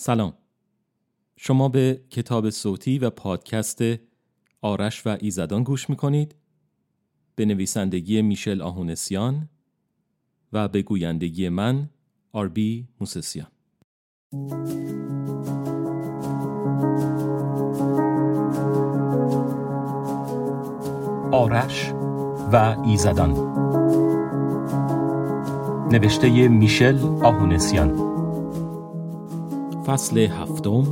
سلام. شما به کتاب صوتی و پادکست آرش و ایزدان گوش می‌کنید. به نویسندگی میشل آهونسیان و به گویندگی من آربی موسسیان. آرش و ایزدان. نوشته میشل آهونسیان. فصل هفتم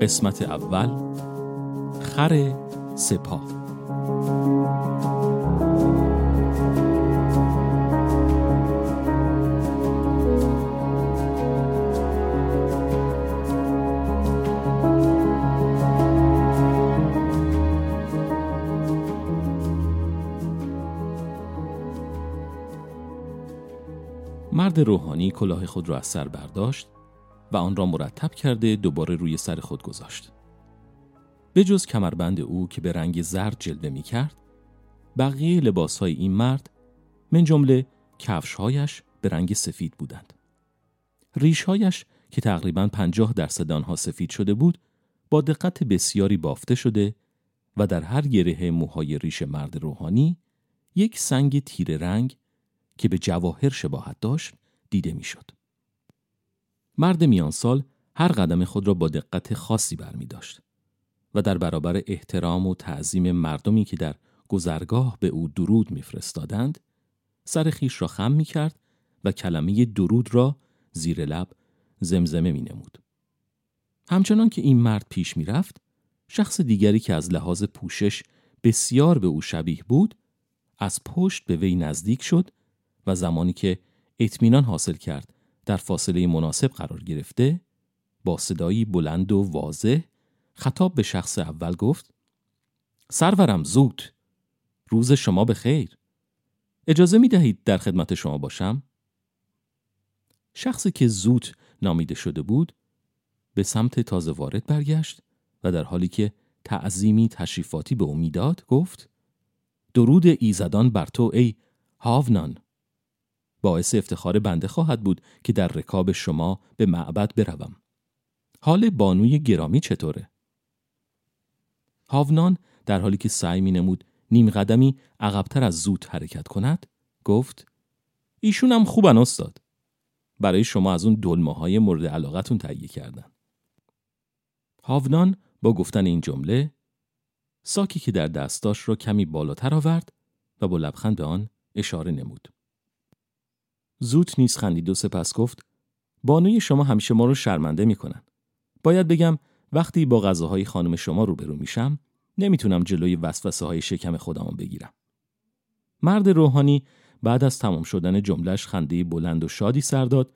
قسمت اول خر سپاه. مرد روحانی کلاه خود را از سر برداشت و آن را مرتب کرده دوباره روی سر خود گذاشت. به جز کمربند او که به رنگ زرد جلوه می کرد، بقیه لباس های این مرد من جمله کفشهایش به رنگ سفید بودند. ریشهایش که تقریبا پنجاه درصد آنها سفید شده بود، با دقت بسیاری بافته شده و در هر گره موهای ریش مرد روحانی یک سنگ تیره رنگ که به جواهر شباهت داشت دیده می‌شد. مرد میان سال هر قدم خود را با دقت خاصی برمی داشت و در برابر احترام و تعظیم مردمی که در گذرگاه به او درود میفرستادند سر خیش را خم می کرد و کلمه درود را زیر لب زمزمه می نمود. همچنان که این مرد پیش می رفت، شخص دیگری که از لحاظ پوشش بسیار به او شبیه بود، از پشت به وی نزدیک شد و زمانی که اطمینان حاصل کرد در فاصله مناسب قرار گرفته با صدایی بلند و واضح خطاب به شخص اول گفت سرورم زود روز شما به خیر اجازه می دهید در خدمت شما باشم؟ شخصی که زود نامیده شده بود به سمت تازه وارد برگشت و در حالی که تعظیمی تشریفاتی به او می‌داد گفت درود ایزدان بر تو ای هاونان باعث افتخار بنده خواهد بود که در رکاب شما به معبد بروم. حال بانوی گرامی چطوره؟ هاونان در حالی که سعی می نمود نیم قدمی عقبتر از زود حرکت کند گفت ایشون هم خوبن استاد برای شما از اون دلمه های مورد علاقتون تهیه کردن هاونان با گفتن این جمله ساکی که در دستاش را کمی بالاتر آورد و با لبخند به آن اشاره نمود زود نیز خندید و سپس گفت بانوی شما همیشه ما رو شرمنده می‌کنن. باید بگم وقتی با غذاهای خانم شما روبرو میشم نمی‌تونم جلوی وسوسه های شکم خودمو بگیرم. مرد روحانی بعد از تمام شدن جملهش خنده بلند و شادی سر داد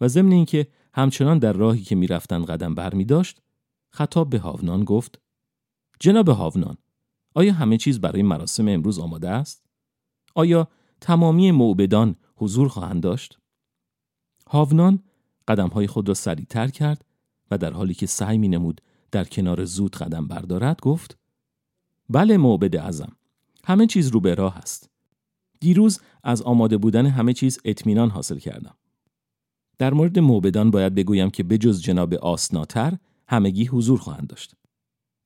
و ضمن اینکه همچنان در راهی که می‌رفتن قدم بر می داشت خطاب به هاونان گفت جناب هاونان آیا همه چیز برای مراسم امروز آماده است؟ آیا تمامی معبدان حضور خواهند داشت؟ هاونان قدمهای خود را سریعتر کرد و در حالی که سعی می نمود در کنار زود قدم بردارد گفت بله معبد ازم همه چیز رو به راه است. دیروز از آماده بودن همه چیز اطمینان حاصل کردم. در مورد معبدان باید بگویم که بجز جناب آسناتر همگی حضور خواهند داشت.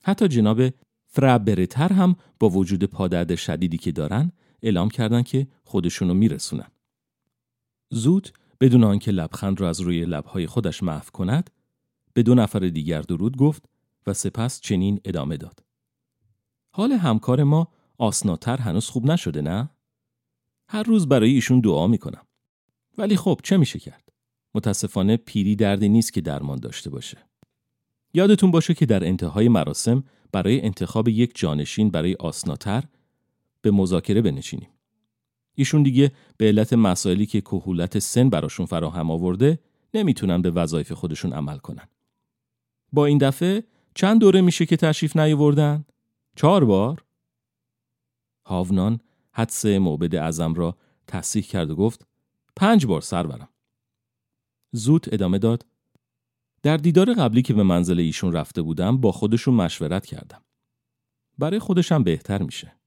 حتی جناب فرابرتر هم با وجود پادرد شدیدی که دارن اعلام کردند که خودشونو میرسونن. زود بدون آنکه لبخند را از روی لبهای خودش محو کند به دو نفر دیگر درود گفت و سپس چنین ادامه داد حال همکار ما آسناتر هنوز خوب نشده نه؟ هر روز برای ایشون دعا می‌کنم ولی خب چه میشه کرد؟ متاسفانه پیری دردی نیست که درمان داشته باشه یادتون باشه که در انتهای مراسم برای انتخاب یک جانشین برای آسناتر به مذاکره بنشینیم ایشون دیگه به علت مسائلی که کهولت سن براشون فراهم آورده نمی‌تونن به وظایف خودشون عمل کنن. با این دفعه چند دوره میشه که تشریف نیاوردن؟ چهار بار؟ هاونان حدس معبد اعظم را تصحیح کرد و گفت پنج بار سرورم. زود ادامه داد در دیدار قبلی که به منزل ایشون رفته بودم با خودشون مشورت کردم. برای خودشم بهتر میشه.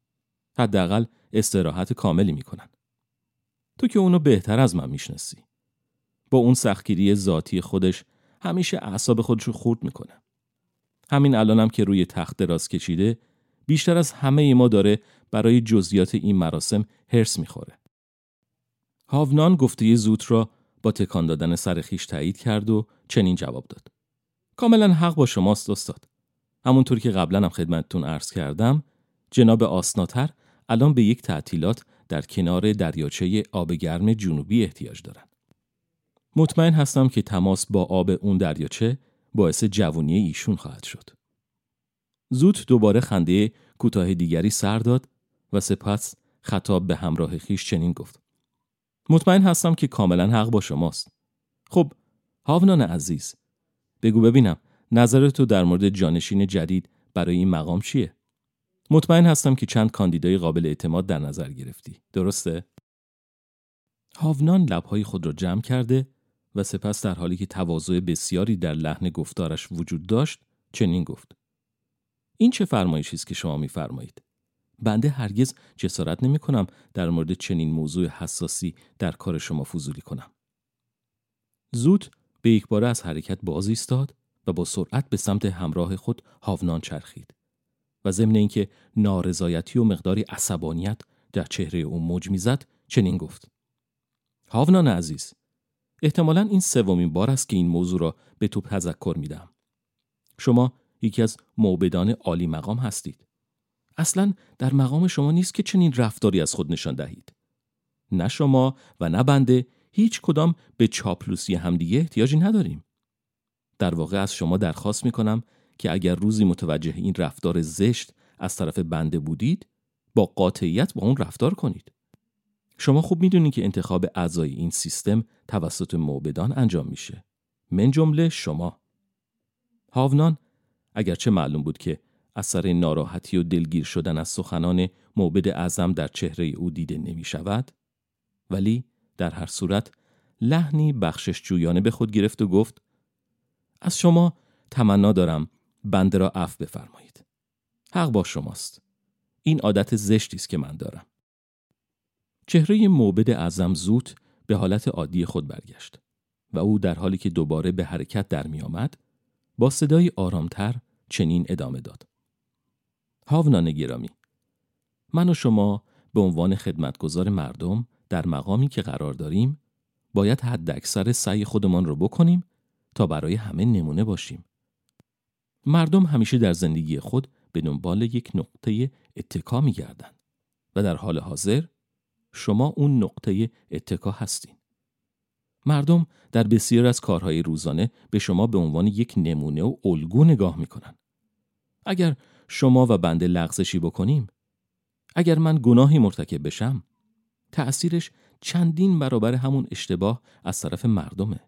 حداقل استراحت کاملی می‌کنن. تو که اونو بهتر از من می‌شناسی. با اون سختگیری ذاتی خودش همیشه اعصاب خودش رو خورد می‌کنه. همین الانم که روی تخت دراز کشیده بیشتر از همه ما داره برای جزئیات این مراسم هرس می‌خوره. هاونان گفته زوت را با تکان دادن سر خیش تایید کرد و چنین جواب داد. کاملا حق با شماست استاد. همونطور که قبلا هم خدمتتون عرض کردم جناب آسناتر الان به یک تعطیلات در کنار دریاچه آب گرم جنوبی احتیاج دارن. مطمئن هستم که تماس با آب اون دریاچه باعث جوونی ایشون خواهد شد. زود دوباره خنده کوتاه دیگری سر داد و سپس خطاب به همراه خیش چنین گفت. مطمئن هستم که کاملا حق با شماست. خب، هاونان عزیز، بگو ببینم نظر تو در مورد جانشین جدید برای این مقام چیه؟ مطمئن هستم که چند کاندیدای قابل اعتماد در نظر گرفتی. درسته؟ هاونان لبهای خود را جمع کرده و سپس در حالی که تواضع بسیاری در لحن گفتارش وجود داشت چنین گفت این چه فرمایشی است که شما میفرمایید بنده هرگز جسارت نمی کنم در مورد چنین موضوع حساسی در کار شما فضولی کنم زود به یک بار از حرکت باز ایستاد و با سرعت به سمت همراه خود هاونان چرخید و ضمن اینکه نارضایتی و مقداری عصبانیت در چهره او موج می‌زد چنین گفت هاونان عزیز احتمالا این سومین بار است که این موضوع را به تو تذکر میدم شما یکی از موبدان عالی مقام هستید. اصلا در مقام شما نیست که چنین رفتاری از خود نشان دهید. نه شما و نه بنده هیچ کدام به چاپلوسی همدیگه احتیاجی نداریم. در واقع از شما درخواست می کنم که اگر روزی متوجه این رفتار زشت از طرف بنده بودید با قاطعیت با اون رفتار کنید شما خوب می‌دونید که انتخاب اعضای این سیستم توسط موبدان انجام میشه. من جمله شما. هاونان اگرچه معلوم بود که اثر ناراحتی و دلگیر شدن از سخنان موبد اعظم در چهره او دیده نمی شود ولی در هر صورت لحنی بخشش جویانه به خود گرفت و گفت از شما تمنا دارم بنده را عفو بفرمایید حق با شماست این عادت زشتی است که من دارم چهره موبد اعظم زود به حالت عادی خود برگشت و او در حالی که دوباره به حرکت در می آمد با صدای آرامتر چنین ادامه داد. هاونان گرامی من و شما به عنوان خدمتگزار مردم در مقامی که قرار داریم باید حد اکثر سعی خودمان رو بکنیم تا برای همه نمونه باشیم. مردم همیشه در زندگی خود به دنبال یک نقطه اتکا می گردن و در حال حاضر شما اون نقطه اتکا هستین. مردم در بسیار از کارهای روزانه به شما به عنوان یک نمونه و الگو نگاه می‌کنن. اگر شما و بنده لغزشی بکنیم، اگر من گناهی مرتکب بشم، تأثیرش چندین برابر همون اشتباه از طرف مردمه.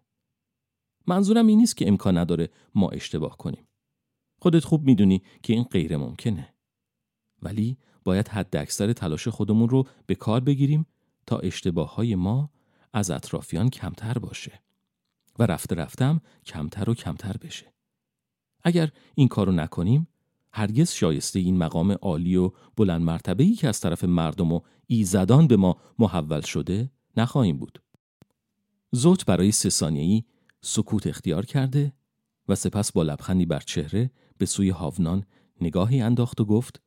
منظورم این نیست که امکان نداره ما اشتباه کنیم. خودت خوب می‌دونی که این غیر ممکنه. ولی باید حد اکثر تلاش خودمون رو به کار بگیریم تا اشتباه های ما از اطرافیان کمتر باشه و رفته رفتم کمتر و کمتر بشه. اگر این کارو نکنیم هرگز شایسته این مقام عالی و بلند مرتبه ای که از طرف مردم و ایزدان به ما محول شده نخواهیم بود. زوت برای سه ثانیه‌ای سکوت اختیار کرده و سپس با لبخندی بر چهره به سوی هاونان نگاهی انداخت و گفت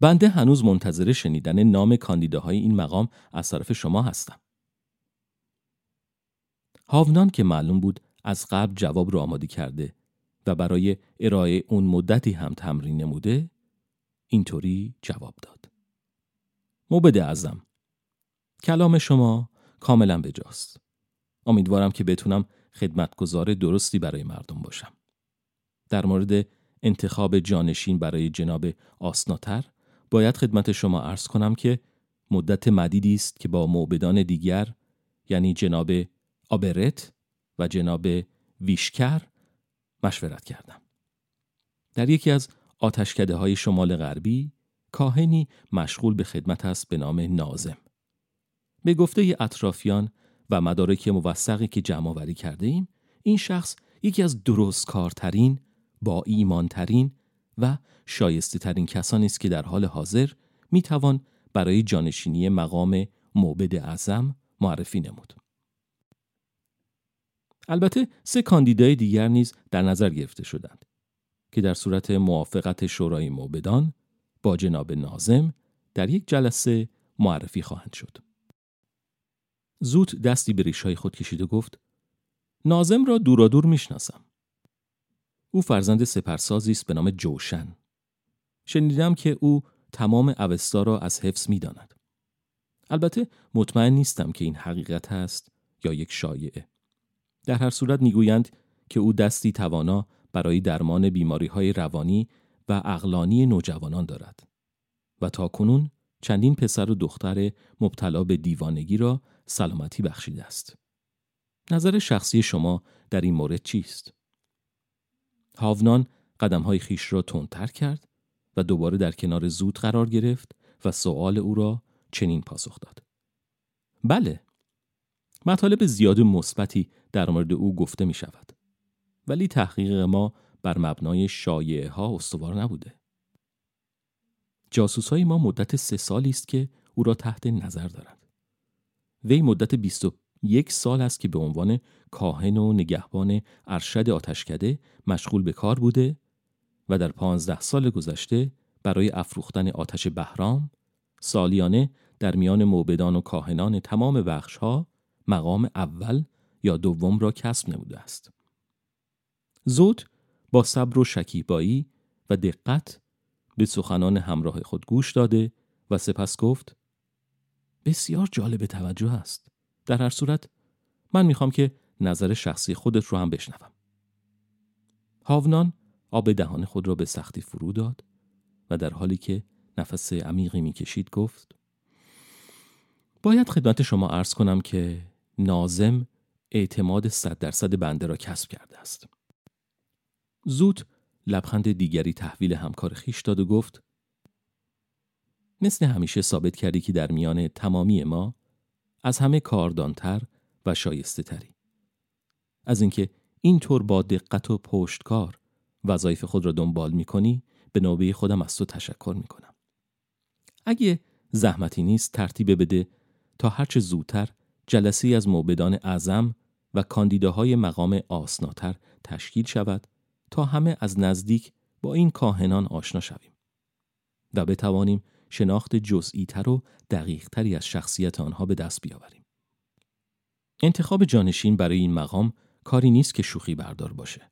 بنده هنوز منتظر شنیدن نام کاندیداهای این مقام از طرف شما هستم. هاونان که معلوم بود از قبل جواب را آماده کرده و برای ارائه اون مدتی هم تمرین نموده اینطوری جواب داد. موبد ازم کلام شما کاملا بجاست. امیدوارم که بتونم خدمتگزار درستی برای مردم باشم. در مورد انتخاب جانشین برای جناب آسناتر باید خدمت شما عرض کنم که مدت مدیدی است که با موبدان دیگر یعنی جناب آبرت و جناب ویشکر مشورت کردم. در یکی از آتشکده های شمال غربی کاهنی مشغول به خدمت است به نام نازم. به گفته اطرافیان و مدارک موثقی که جمع آوری کرده ایم این شخص یکی از درست کارترین با ایمانترین و شایسته ترین کسانی است که در حال حاضر می توان برای جانشینی مقام موبد اعظم معرفی نمود. البته سه کاندیدای دیگر نیز در نظر گرفته شدند که در صورت موافقت شورای موبدان با جناب نازم در یک جلسه معرفی خواهند شد. زود دستی به ریشهای خود کشید و گفت نازم را دورا دور می‌شناسم. او فرزند سپرسازی است به نام جوشن. شنیدم که او تمام اوستا را از حفظ می‌داند. البته مطمئن نیستم که این حقیقت است یا یک شایعه. در هر صورت می‌گویند که او دستی توانا برای درمان بیماری های روانی و اقلانی نوجوانان دارد و تا کنون چندین پسر و دختر مبتلا به دیوانگی را سلامتی بخشیده است. نظر شخصی شما در این مورد چیست؟ هاونان قدم های خیش را تندتر کرد و دوباره در کنار زود قرار گرفت و سوال او را چنین پاسخ داد. بله، مطالب زیاد مثبتی در مورد او گفته می شود. ولی تحقیق ما بر مبنای شایعه ها استوار نبوده. جاسوس های ما مدت سه سالی است که او را تحت نظر دارند. وی مدت 21 سال است که به عنوان کاهن و نگهبان ارشد آتشکده مشغول به کار بوده و در پانزده سال گذشته برای افروختن آتش بهرام سالیانه در میان موبدان و کاهنان تمام بخشها مقام اول یا دوم را کسب نموده است. زود با صبر و شکیبایی و دقت به سخنان همراه خود گوش داده و سپس گفت بسیار جالب توجه است. در هر صورت من می‌خوام که نظر شخصی خودت رو هم بشنوم. هاونان آب دهان خود را به سختی فرو داد و در حالی که نفس عمیقی می‌کشید گفت باید خدمت شما عرض کنم که نازم اعتماد صد درصد بنده را کسب کرده است. زود لبخند دیگری تحویل همکار خیش داد و گفت مثل همیشه ثابت کردی که در میان تمامی ما از همه کاردانتر و شایسته تری. از اینکه اینطور با دقت و پشتکار وظایف خود را دنبال می کنی به نوبه خودم از تو تشکر می کنم. اگه زحمتی نیست ترتیب بده تا هرچه زودتر جلسه از موبدان اعظم و کاندیداهای مقام آسناتر تشکیل شود تا همه از نزدیک با این کاهنان آشنا شویم و بتوانیم شناخت جزئی تر و دقیق تری از شخصیت آنها به دست بیاوریم. انتخاب جانشین برای این مقام کاری نیست که شوخی بردار باشه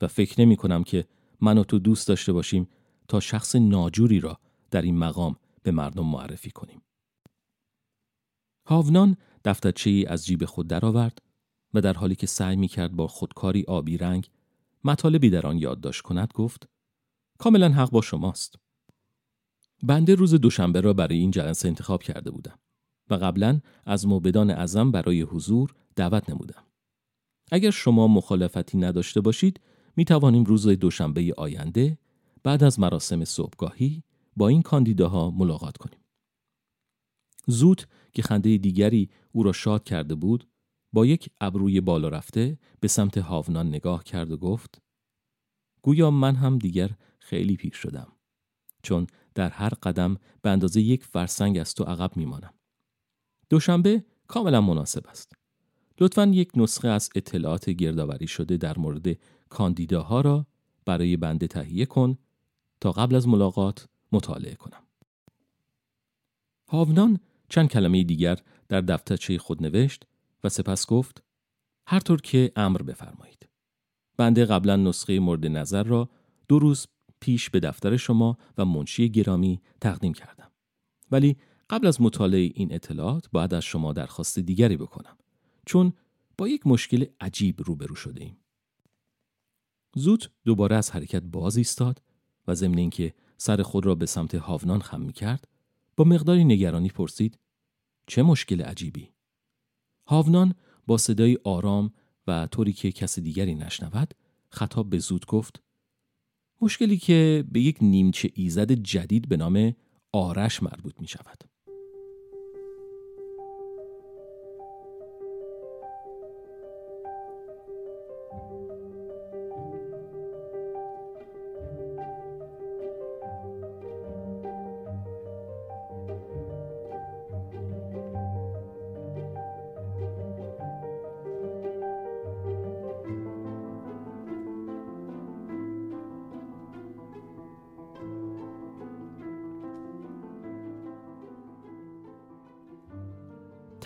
و فکر نمی کنم که من و تو دوست داشته باشیم تا شخص ناجوری را در این مقام به مردم معرفی کنیم. هاونان دفترچه ای از جیب خود درآورد و در حالی که سعی می کرد با خودکاری آبی رنگ مطالبی در آن یادداشت کند گفت کاملا حق با شماست. بنده روز دوشنبه را برای این جلسه انتخاب کرده بودم و قبلا از موبدان اعظم برای حضور دعوت نمودم. اگر شما مخالفتی نداشته باشید می توانیم روز دوشنبه آینده بعد از مراسم صبحگاهی با این کاندیداها ملاقات کنیم. زود که خنده دیگری او را شاد کرده بود با یک ابروی بالا رفته به سمت هاونان نگاه کرد و گفت گویا من هم دیگر خیلی پیر شدم چون در هر قدم به اندازه یک فرسنگ از تو عقب میمانم. دوشنبه کاملا مناسب است. لطفا یک نسخه از اطلاعات گردآوری شده در مورد کاندیداها را برای بنده تهیه کن تا قبل از ملاقات مطالعه کنم. هاونان چند کلمه دیگر در دفترچه خود نوشت و سپس گفت هر طور که امر بفرمایید. بنده قبلا نسخه مورد نظر را دو روز پیش به دفتر شما و منشی گرامی تقدیم کردم. ولی قبل از مطالعه این اطلاعات باید از شما درخواست دیگری بکنم چون با یک مشکل عجیب روبرو شده ایم. زود دوباره از حرکت باز ایستاد و ضمن اینکه سر خود را به سمت هاونان خم می کرد با مقداری نگرانی پرسید چه مشکل عجیبی؟ هاونان با صدای آرام و طوری که کس دیگری نشنود خطاب به زود گفت مشکلی که به یک نیمچه ایزد جدید به نام آرش مربوط می شود.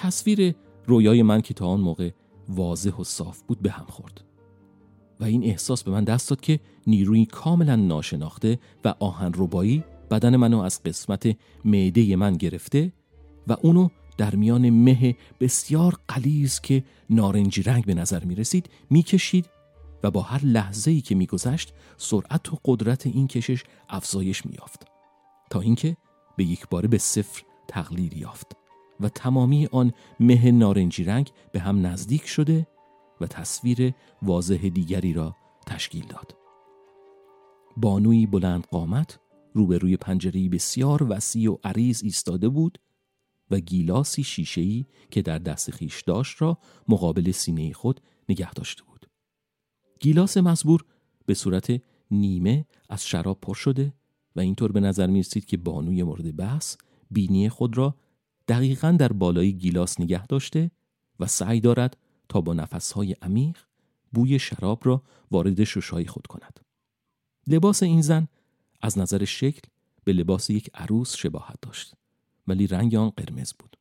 تصویر رویای من که تا آن موقع واضح و صاف بود به هم خورد. و این احساس به من دست داد که نیروی کاملا ناشناخته و آهن ربایی بدن منو از قسمت معده من گرفته و اونو در میان مه بسیار قلیز که نارنجی رنگ به نظر می رسید می کشید و با هر لحظه ای که می گذشت سرعت و قدرت این کشش افزایش می یافت تا اینکه به یک باره به صفر تقلیل یافت. و تمامی آن مه نارنجی رنگ به هم نزدیک شده و تصویر واضح دیگری را تشکیل داد. بانوی بلند قامت روبروی پنجری بسیار وسیع و عریض ایستاده بود و گیلاسی شیشه‌ای که در دست خیش داشت را مقابل سینه خود نگه داشته بود. گیلاس مزبور به صورت نیمه از شراب پر شده و اینطور به نظر می که بانوی مورد بحث بینی خود را دقیقا در بالای گیلاس نگه داشته و سعی دارد تا با نفسهای عمیق بوی شراب را وارد ششای خود کند. لباس این زن از نظر شکل به لباس یک عروس شباهت داشت ولی رنگ آن قرمز بود.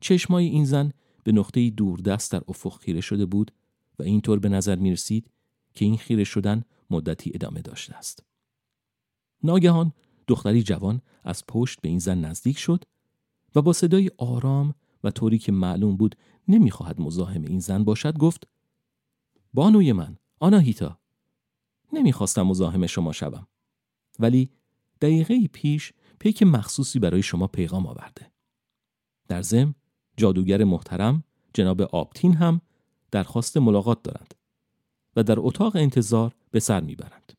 چشمای این زن به نقطه دوردست در افق خیره شده بود و اینطور به نظر می رسید که این خیره شدن مدتی ادامه داشته است. ناگهان دختری جوان از پشت به این زن نزدیک شد و با صدای آرام و طوری که معلوم بود نمی‌خواهد مزاحم این زن باشد گفت بانوی من آناهیتا نمی‌خواستم مزاحم شما شوم. ولی دقیقه پیش پیک مخصوصی برای شما پیغام آورده. در زم جادوگر محترم جناب آبتین هم درخواست ملاقات دارند و در اتاق انتظار به سر می‌برند.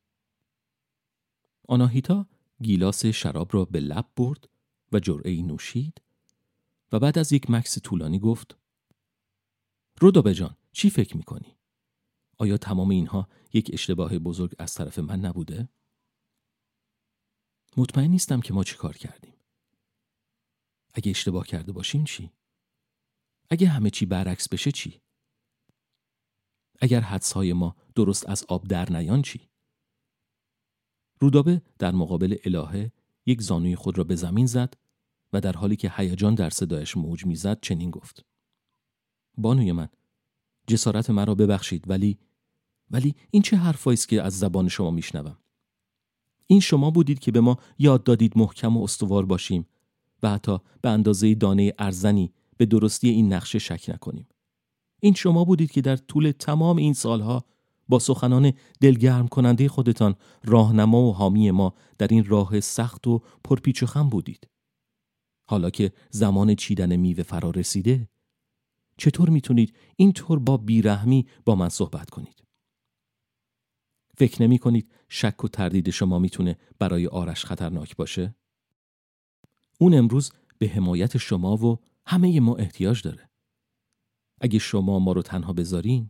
آناهیتا گیلاس شراب را به لب برد و جرعه نوشید و بعد از یک مکس طولانی گفت رودابه جان چی فکر می‌کنی؟ آیا تمام اینها یک اشتباه بزرگ از طرف من نبوده؟ مطمئن نیستم که ما چی کار کردیم. اگه اشتباه کرده باشیم چی؟ اگه همه چی برعکس بشه چی؟ اگر حدسهای ما درست از آب در نیان چی؟ رودابه در مقابل الهه یک زانوی خود را به زمین زد و در حالی که هیجان در صدایش موج می‌زد چنین گفت. بانوی من جسارت مرا ببخشید ولی ولی این چه حرفایی است که از زبان شما میشنوم؟ این شما بودید که به ما یاد دادید محکم و استوار باشیم و حتی به اندازه دانه ارزنی به درستی این نقشه شک نکنیم. این شما بودید که در طول تمام این سالها با سخنان دلگرم کننده خودتان راهنما و حامی ما در این راه سخت و پرپیچ و خم بودید. حالا که زمان چیدن میوه فرا رسیده چطور می‌تونید اینطور با بیرحمی با من صحبت کنید؟ فکر نمی کنید شک و تردید شما می‌تونه برای آرش خطرناک باشه؟ اون امروز به حمایت شما و همه ما احتیاج داره. اگه شما ما رو تنها بذارین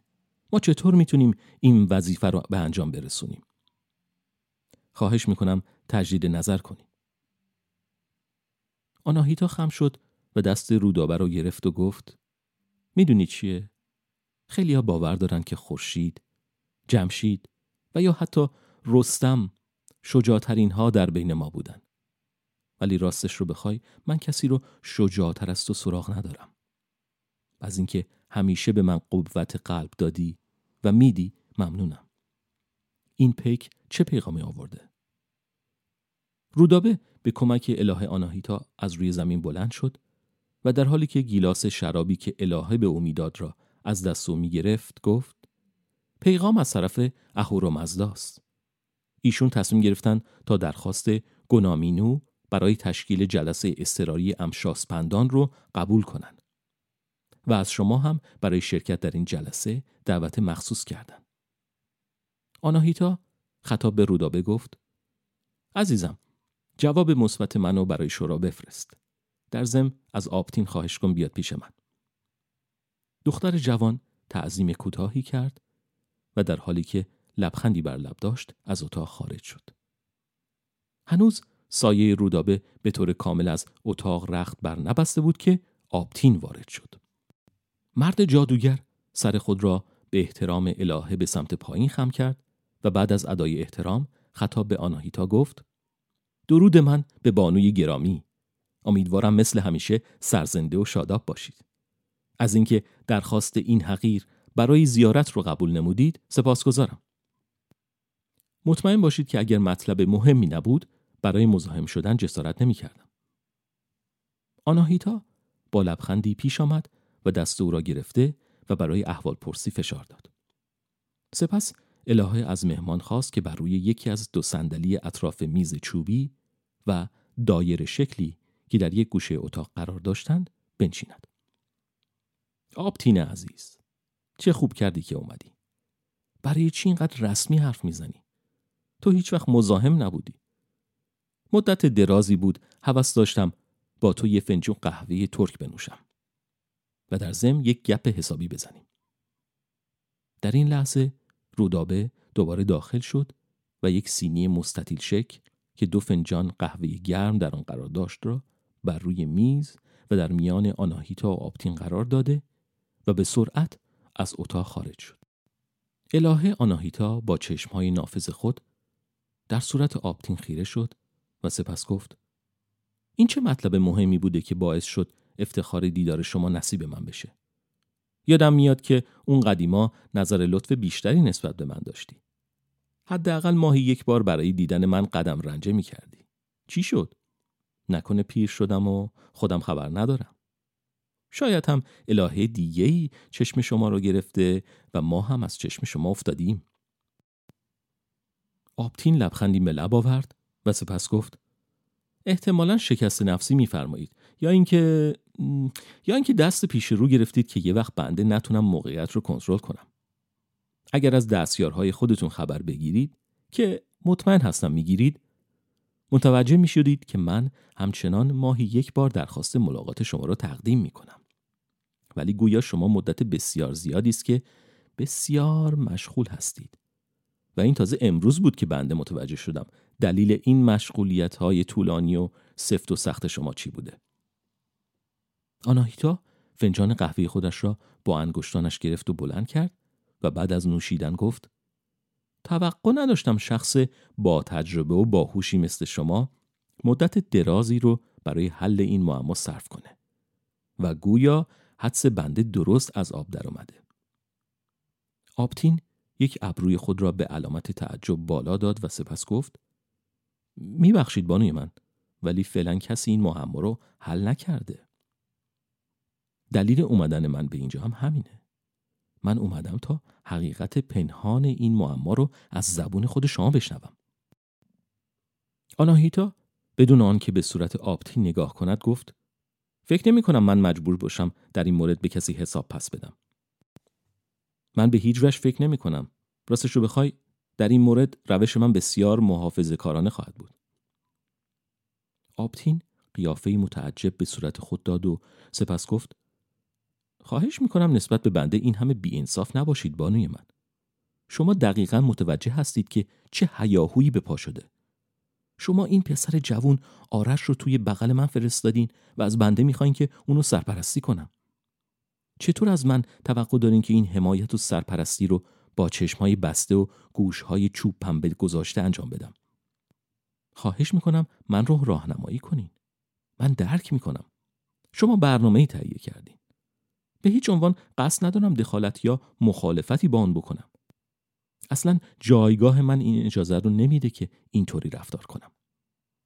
ما چطور می‌تونیم این وظیفه رو به انجام برسونیم؟ خواهش می‌کنم تجدید نظر کنید. آناهیتا خم شد و دست رودابه رو گرفت و گفت می‌دونی چیه؟ خیلی ها باور دارن که خورشید، جمشید و یا حتی رستم شجاعترین ها در بین ما بودن. ولی راستش رو بخوای من کسی رو شجاعتر از تو سراغ ندارم. از اینکه همیشه به من قوت قلب دادی و میدی ممنونم. این پیک چه پیغامی آورده؟ رودابه به کمک اله آناهیتا از روی زمین بلند شد و در حالی که گیلاس شرابی که الهه به او می‌داد را از دست او می گرفت گفت پیغام از طرف مزداست. ایشون تصمیم گرفتن تا درخواست گنامینو برای تشکیل جلسه استراری امشاسپندان رو قبول کنند و از شما هم برای شرکت در این جلسه دعوت مخصوص کردند. آناهیتا خطاب به رودابه گفت عزیزم جواب مثبت منو برای شورا بفرست. در زم از آبتین خواهش کن بیاد پیش من. دختر جوان تعظیم کوتاهی کرد و در حالی که لبخندی بر لب داشت از اتاق خارج شد. هنوز سایه رودابه به طور کامل از اتاق رخت بر نبسته بود که آبتین وارد شد. مرد جادوگر سر خود را به احترام الهه به سمت پایین خم کرد و بعد از ادای احترام خطاب به آناهیتا گفت درود من به بانوی گرامی امیدوارم مثل همیشه سرزنده و شاداب باشید. از اینکه درخواست این حقیر برای زیارت رو قبول نمودید سپاسگزارم. مطمئن باشید که اگر مطلب مهمی نبود برای مزاحم شدن جسارت نمی کردم. آناهیتا با لبخندی پیش آمد و دست او را گرفته و برای احوال پرسی فشار داد. سپس الهه از مهمان خواست که بر روی یکی از دو صندلی اطراف میز چوبی و دایر شکلی که در یک گوشه اتاق قرار داشتند بنشیند. آبتین عزیز چه خوب کردی که اومدی. برای چی اینقدر رسمی حرف می‌زنی؟ تو هیچ وقت مزاحم نبودی. مدت درازی بود هوس داشتم با تو یه فنجون قهوه ترک بنوشم و در ضمن یک گپ حسابی بزنیم. در این لحظه رودابه دوباره داخل شد و یک سینی مستطیل شکل که دو فنجان قهوه گرم در آن قرار داشت را بر روی میز و در میان آناهیتا و آبتین قرار داده و به سرعت از اتاق خارج شد. الهه آناهیتا با چشمهای نافذ خود در صورت آبتین خیره شد و سپس گفت این چه مطلب مهمی بوده که باعث شد افتخار دیدار شما نصیب من بشه یادم میاد که اون قدیما نظر لطف بیشتری نسبت به من داشتی حداقل ماهی یک بار برای دیدن من قدم رنجه می کردی. چی شد؟ نکنه پیر شدم و خودم خبر ندارم. شاید هم الهه دیگهی چشم شما رو گرفته و ما هم از چشم شما افتادیم. آبتین لبخندی به لب آورد و سپس گفت احتمالا شکست نفسی میفرمایید یا اینکه یا اینکه دست پیش رو گرفتید که یه وقت بنده نتونم موقعیت رو کنترل کنم اگر از دستیارهای خودتون خبر بگیرید که مطمئن هستم می‌گیرید متوجه می شدید که من همچنان ماهی یک بار درخواست ملاقات شما را تقدیم می کنم. ولی گویا شما مدت بسیار زیادی است که بسیار مشغول هستید. و این تازه امروز بود که بنده متوجه شدم دلیل این مشغولیت های طولانی و سفت و سخت شما چی بوده آناهیتا فنجان قهوه خودش را با انگشتانش گرفت و بلند کرد و بعد از نوشیدن گفت توقع نداشتم شخص با تجربه و باهوشی مثل شما مدت درازی رو برای حل این معما صرف کنه و گویا حدس بنده درست از آب در اومده. آبتین یک ابروی خود را به علامت تعجب بالا داد و سپس گفت میبخشید بانوی من ولی فعلا کسی این معما رو حل نکرده دلیل اومدن من به اینجا هم همینه من اومدم تا حقیقت پنهان این معما رو از زبون خود شما بشنوم آناهیتا بدون آنکه به صورت آبتی نگاه کند گفت فکر نمی کنم من مجبور باشم در این مورد به کسی حساب پس بدم من به هیچ وجه فکر نمی کنم. راستش رو بخوای در این مورد روش من بسیار محافظه کارانه خواهد بود. آبتین قیافه متعجب به صورت خود داد و سپس گفت خواهش می‌کنم نسبت به بنده این همه بیانصاف نباشید بانوی من. شما دقیقا متوجه هستید که چه هیاهویی به پا شده. شما این پسر جوون آرش رو توی بغل من فرستادین و از بنده می‌خواین که اونو سرپرستی کنم. چطور از من توقع دارین که این حمایت و سرپرستی رو با چشمهای بسته و گوشهای چوب پنبه گذاشته انجام بدم؟ خواهش می‌کنم من رو راهنمایی کنین. من درک می‌کنم. شما برنامه تهیه کردین. به هیچ عنوان قصد ندارم دخالت یا مخالفتی با آن بکنم. اصلا جایگاه من این اجازه رو نمیده که اینطوری رفتار کنم.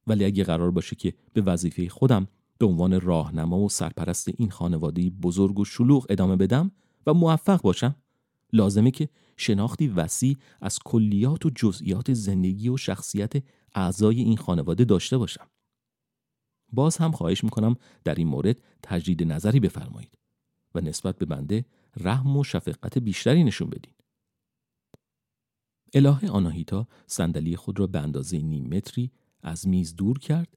ولی اگه قرار باشه که به وظیفه خودم به عنوان راهنما و سرپرست این خانواده بزرگ و شلوغ ادامه بدم و موفق باشم لازمه که شناختی وسیع از کلیات و جزئیات زندگی و شخصیت اعضای این خانواده داشته باشم. باز هم خواهش می‌کنم در این مورد تجدید نظری بفرمایید و نسبت به بنده رحم و شفقت بیشتری نشون بدین. الهه آناهیتا صندلی خود را به اندازه نیم متری از میز دور کرد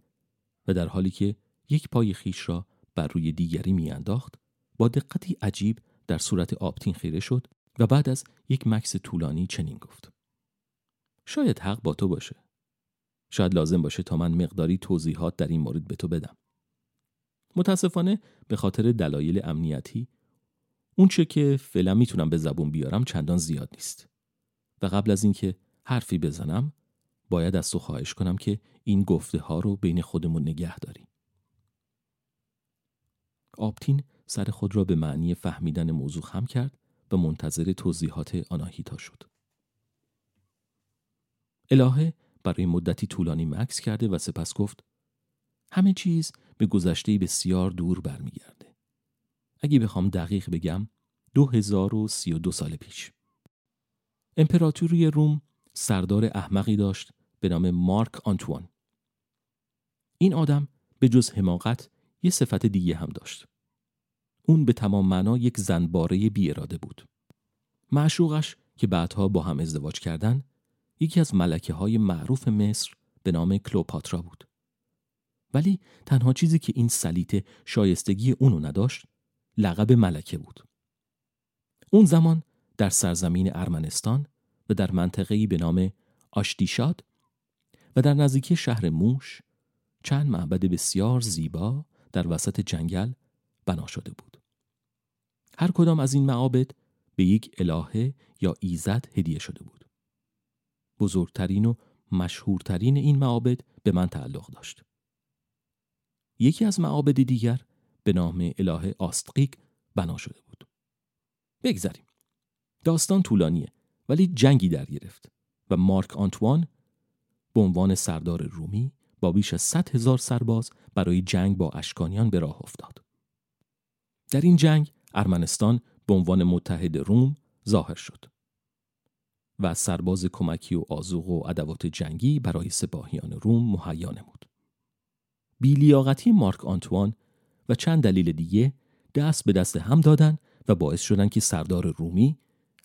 و در حالی که یک پای خیش را بر روی دیگری میانداخت با دقتی عجیب در صورت آبتین خیره شد و بعد از یک مکس طولانی چنین گفت. شاید حق با تو باشه. شاید لازم باشه تا من مقداری توضیحات در این مورد به تو بدم. متاسفانه به خاطر دلایل امنیتی اونچه که فعلا می‌تونم به زبون بیارم چندان زیاد نیست و قبل از اینکه حرفی بزنم باید از تو خواهش کنم که این گفته ها رو بین خودمون نگه داریم آبتین سر خود را به معنی فهمیدن موضوع خم کرد و منتظر توضیحات آناهیتا شد. الهه برای مدتی طولانی مکس کرده و سپس گفت همه چیز به گذشته بسیار دور برمیگرده. اگه بخوام دقیق بگم 2032 سال پیش. امپراتوری روم سردار احمقی داشت به نام مارک آنتوان. این آدم به جز حماقت یه صفت دیگه هم داشت. اون به تمام معنا یک زنباره بی اراده بود. معشوقش که بعدها با هم ازدواج کردن یکی از ملکه های معروف مصر به نام کلوپاترا بود. ولی تنها چیزی که این سلیت شایستگی اونو نداشت لقب ملکه بود. اون زمان در سرزمین ارمنستان و در منطقه‌ای به نام آشتیشاد و در نزدیکی شهر موش چند معبد بسیار زیبا در وسط جنگل بنا شده بود. هر کدام از این معابد به یک الهه یا ایزد هدیه شده بود. بزرگترین و مشهورترین این معابد به من تعلق داشت. یکی از معابد دیگر به نام اله آستقیق بنا شده بود. بگذریم. داستان طولانیه ولی جنگی در گرفت و مارک آنتوان به عنوان سردار رومی با بیش از 100 هزار سرباز برای جنگ با اشکانیان به راه افتاد. در این جنگ ارمنستان به عنوان متحد روم ظاهر شد و سرباز کمکی و آزوق و ادوات جنگی برای سپاهیان روم مهیا نمود. بیلیاقتی مارک آنتوان و چند دلیل دیگه دست به دست هم دادن و باعث شدن که سردار رومی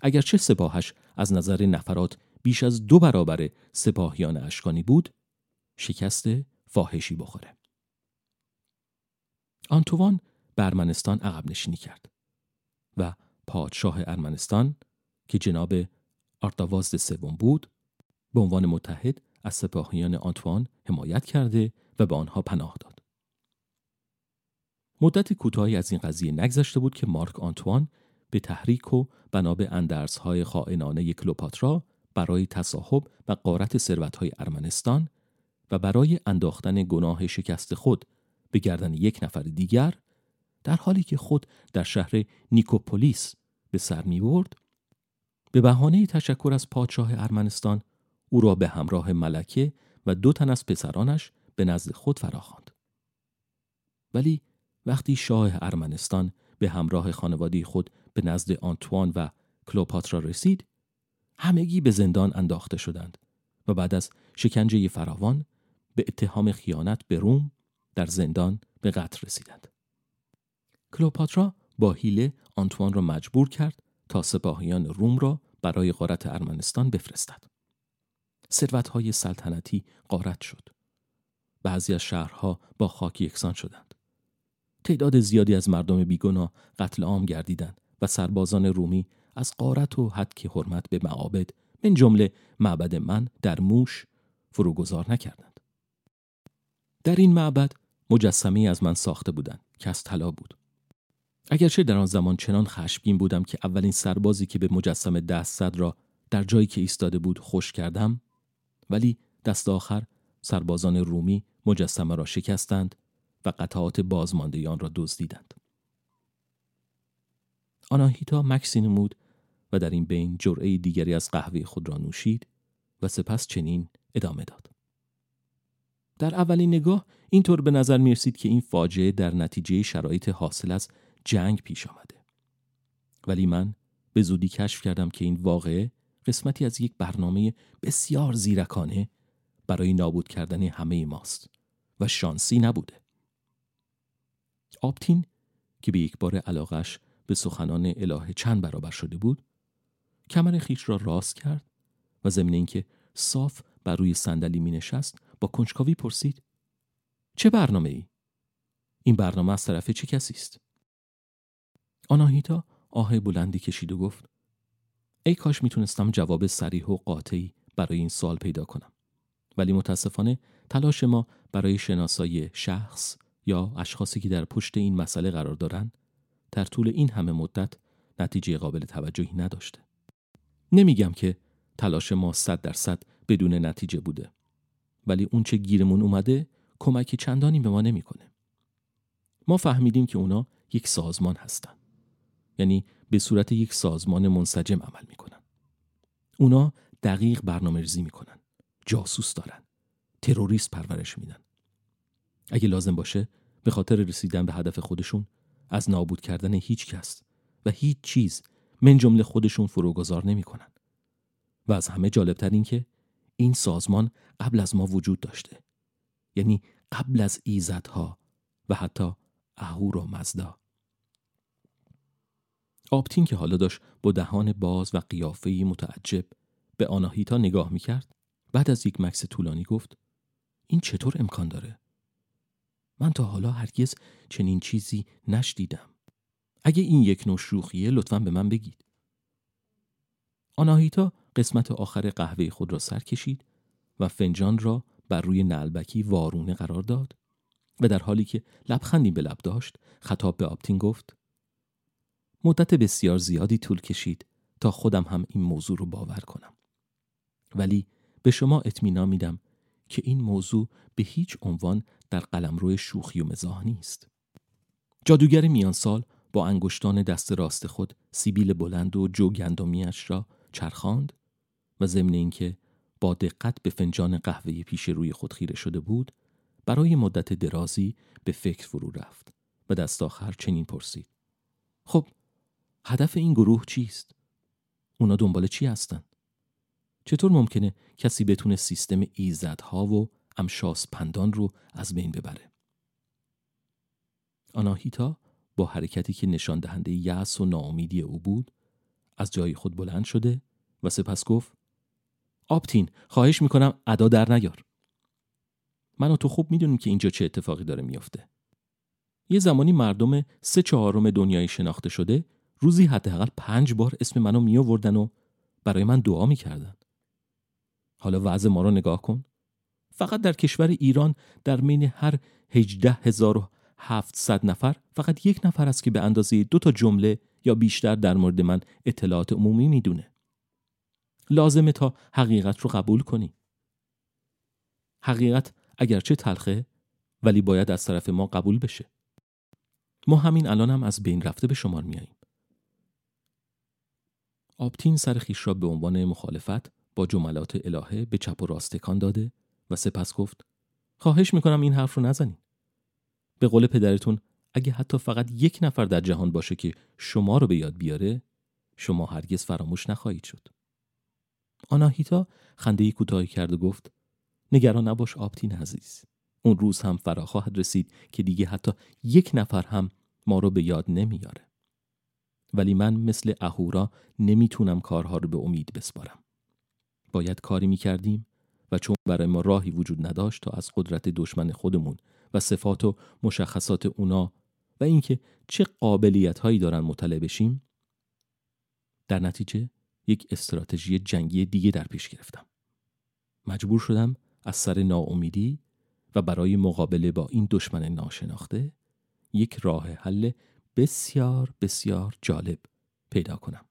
اگرچه سپاهش از نظر نفرات بیش از دو برابر سپاهیان اشکانی بود شکست فاحشی بخوره. آنتوان به ارمنستان عقب نشینی کرد و پادشاه ارمنستان که جناب آرتاوازد سوم بود به عنوان متحد از سپاهیان آنتوان حمایت کرده و به آنها پناه داد. مدت کوتاهی از این قضیه نگذشته بود که مارک آنتوان به تحریک و بنا به اندرزهای خائنانه کلوپاترا برای تصاحب و قارت ثروتهای ارمنستان و برای انداختن گناه شکست خود به گردن یک نفر دیگر در حالی که خود در شهر نیکوپولیس به سر می برد به بهانه تشکر از پادشاه ارمنستان او را به همراه ملکه و دو تن از پسرانش به نزد خود فراخواند. ولی وقتی شاه ارمنستان به همراه خانواده خود به نزد آنتوان و کلوپاترا رسید همگی به زندان انداخته شدند و بعد از شکنجه فراوان به اتهام خیانت به روم در زندان به قتل رسیدند. کلوپاترا با حیله آنتوان را مجبور کرد تا سپاهیان روم را برای غارت ارمنستان بفرستد. ثروتهای سلطنتی غارت شد. بعضی از شهرها با خاک یکسان شدند. تعداد زیادی از مردم بیگناه قتل عام گردیدند و سربازان رومی از قارت و حدک حرمت به معابد من جمله معبد من در موش فروگذار نکردند. در این معبد مجسمه از من ساخته بودند که از طلا بود. اگرچه در آن زمان چنان خشمگین بودم که اولین سربازی که به مجسمه دست زد را در جایی که ایستاده بود خوش کردم ولی دست آخر سربازان رومی مجسمه را شکستند و قطعات بازماندگان را دزدیدند. آناهیتا مکسی نمود و در این بین جرعه دیگری از قهوه خود را نوشید و سپس چنین ادامه داد. در اولین نگاه اینطور به نظر می که این فاجعه در نتیجه شرایط حاصل از جنگ پیش آمده. ولی من به زودی کشف کردم که این واقعه قسمتی از یک برنامه بسیار زیرکانه برای نابود کردن همه ماست و شانسی نبوده. آپتین که به یک بار علاقش به سخنان اله چند برابر شده بود کمر خیش را راست کرد و ضمن اینکه صاف بر روی صندلی می نشست با کنجکاوی پرسید چه برنامه ای؟ این برنامه از طرف چه کسی است؟ آناهیتا آه بلندی کشید و گفت ای کاش می‌تونستم جواب سریح و قاطعی برای این سوال پیدا کنم ولی متاسفانه تلاش ما برای شناسایی شخص یا اشخاصی که در پشت این مسئله قرار دارند در طول این همه مدت نتیجه قابل توجهی نداشته نمیگم که تلاش ما صد درصد بدون نتیجه بوده ولی اون چه گیرمون اومده کمکی چندانی به ما نمی‌کنه ما فهمیدیم که اونا یک سازمان هستند. یعنی به صورت یک سازمان منسجم عمل می‌کنن. اونا دقیق برنامه ریزی می‌کنن. جاسوس دارن. تروریست پرورش میدن. اگه لازم باشه به خاطر رسیدن به هدف خودشون از نابود کردن هیچ کس و هیچ چیز من جمله خودشون فروگذار نمی‌کنن. و از همه جالبتر این که این سازمان قبل از ما وجود داشته. یعنی قبل از ایزدها و حتی اهور و مزدا. آبتین که حالا داشت با دهان باز و قیافهی متعجب به آناهیتا نگاه می‌کرد بعد از یک مکس طولانی گفت این چطور امکان داره؟ من تا حالا هرگز چنین چیزی نشدیدم. اگه این یک نوع شوخیه لطفا به من بگید. آناهیتا قسمت آخر قهوه خود را سر کشید و فنجان را بر روی نلبکی وارونه قرار داد و در حالی که لبخندی به لب داشت خطاب به آپتین گفت مدت بسیار زیادی طول کشید تا خودم هم این موضوع رو باور کنم ولی به شما اطمینان میدم که این موضوع به هیچ عنوان در قلمرو شوخی و مزاح نیست جادوگر میان سال با انگشتان دست راست خود سیبیل بلند و جو گندمیش را چرخاند و ضمن اینکه با دقت به فنجان قهوه پیش روی خود خیره شده بود برای مدت درازی به فکر فرو رفت و دست آخر چنین پرسید خب هدف این گروه چیست؟ اونا دنبال چی هستن؟ چطور ممکنه کسی بتونه سیستم ایزدها و امشاس پندان رو از بین ببره؟ آناهیتا با حرکتی که نشان دهنده یأس و ناامیدی او بود از جای خود بلند شده و سپس گفت آپتین خواهش می‌کنم ادا در نیار. من و تو خوب می‌دونیم که اینجا چه اتفاقی داره میافته. یه زمانی مردم سه چهارم دنیای شناخته شده روزی حداقل پنج بار اسم منو می آوردن و برای من دعا می‌کردن. حالا وضع ما رو نگاه کن. فقط در کشور ایران در مین هر هجده هزار و هفتصد نفر فقط یک نفر است که به اندازه دو تا جمله یا بیشتر در مورد من اطلاعات عمومی می‌دونه. لازمه تا حقیقت رو قبول کنی. حقیقت اگرچه تلخه ولی باید از طرف ما قبول بشه. ما همین الان هم از بین رفته به شمار میاییم آبتین سر خیش را به عنوان مخالفت با جملات الهه به چپ و راست تکان داده و سپس گفت خواهش می‌کنم این حرف رو نزنین. به قول پدرتون اگه حتی فقط یک نفر در جهان باشه که شما رو به یاد بیاره شما هرگز فراموش نخواهید شد. آناهیتا خنده کوتاهی کرد و گفت نگران نباش آبتین عزیز. اون روز هم فرا خواهد رسید که دیگه حتی یک نفر هم ما رو به یاد نمیاره. ولی من مثل اهورا نمی‌تونم کارها رو به امید بسپارم. باید کاری می‌کردیم و چون برای ما راهی وجود نداشت تا از قدرت دشمن خودمون و صفات و مشخصات اونا و اینکه چه قابلیت هایی دارن مطلع بشیم در نتیجه یک استراتژی جنگی دیگه در پیش گرفتم. مجبور شدم از سر ناامیدی و برای مقابله با این دشمن ناشناخته یک راه حل بسیار بسیار جالب پیدا کنم.